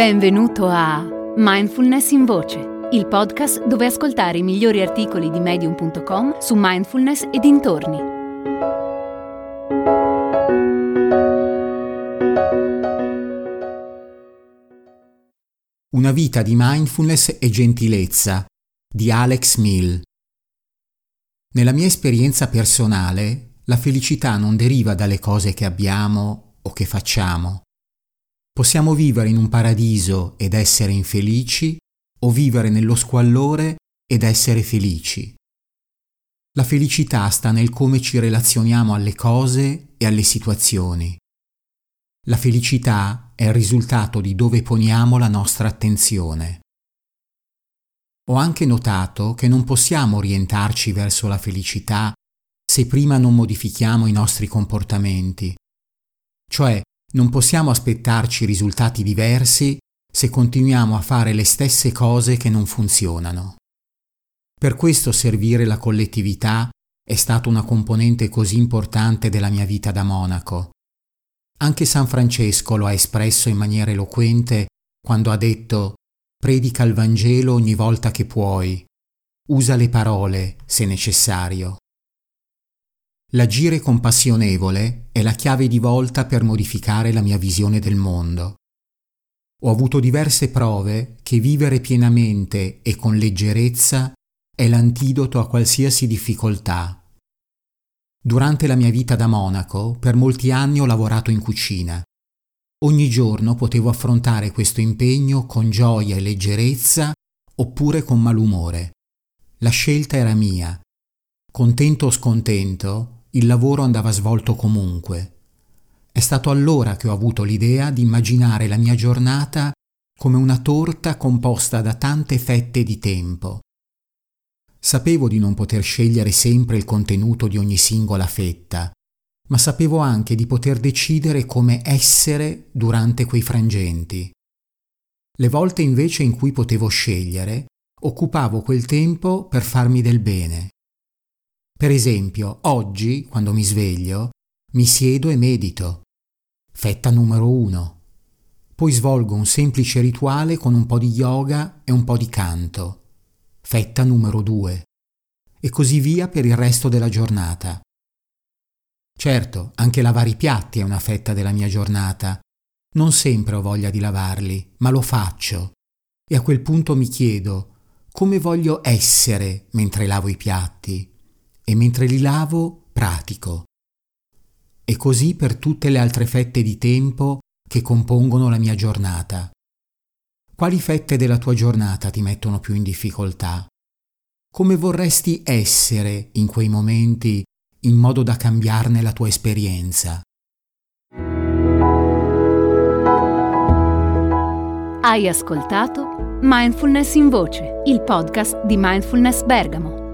Benvenuto a Mindfulness in Voce, il podcast dove ascoltare i migliori articoli di medium.com su mindfulness e dintorni. Una vita di mindfulness e gentilezza di Alex Mill. Nella mia esperienza personale, la felicità non deriva dalle cose che abbiamo o che facciamo Possiamo vivere in un paradiso ed essere infelici o vivere nello squallore ed essere felici. La felicità sta nel come ci relazioniamo alle cose e alle situazioni. La felicità è il risultato di dove poniamo la nostra attenzione. Ho anche notato che non possiamo orientarci verso la felicità se prima non modifichiamo i nostri comportamenti, cioè non possiamo aspettarci risultati diversi se continuiamo a fare le stesse cose che non funzionano. Per questo servire la collettività è stata una componente così importante della mia vita da monaco. Anche San Francesco lo ha espresso in maniera eloquente quando ha detto predica il Vangelo ogni volta che puoi, usa le parole se necessario. L'agire compassionevole è la chiave di volta per modificare la mia visione del mondo. Ho avuto diverse prove che vivere pienamente e con leggerezza è l'antidoto a qualsiasi difficoltà. Durante la mia vita da monaco, per molti anni ho lavorato in cucina. Ogni giorno potevo affrontare questo impegno con gioia e leggerezza oppure con malumore. La scelta era mia. Contento o scontento, il lavoro andava svolto comunque. È stato allora che ho avuto l'idea di immaginare la mia giornata come una torta composta da tante fette di tempo. Sapevo di non poter scegliere sempre il contenuto di ogni singola fetta, ma sapevo anche di poter decidere come essere durante quei frangenti. Le volte invece in cui potevo scegliere, occupavo quel tempo per farmi del bene, per esempio, oggi, quando mi sveglio, mi siedo e medito. Fetta numero uno. Poi svolgo un semplice rituale con un po' di yoga e un po' di canto. Fetta numero due. E così via per il resto della giornata. Certo, anche lavare i piatti è una fetta della mia giornata. Non sempre ho voglia di lavarli, ma lo faccio. E a quel punto mi chiedo come voglio essere mentre lavo i piatti e mentre li lavo pratico. E così per tutte le altre fette di tempo che compongono la mia giornata. Quali fette della tua giornata ti mettono più in difficoltà? Come vorresti essere in quei momenti in modo da cambiarne la tua esperienza? Hai ascoltato Mindfulness in Voce, il podcast di Mindfulness Bergamo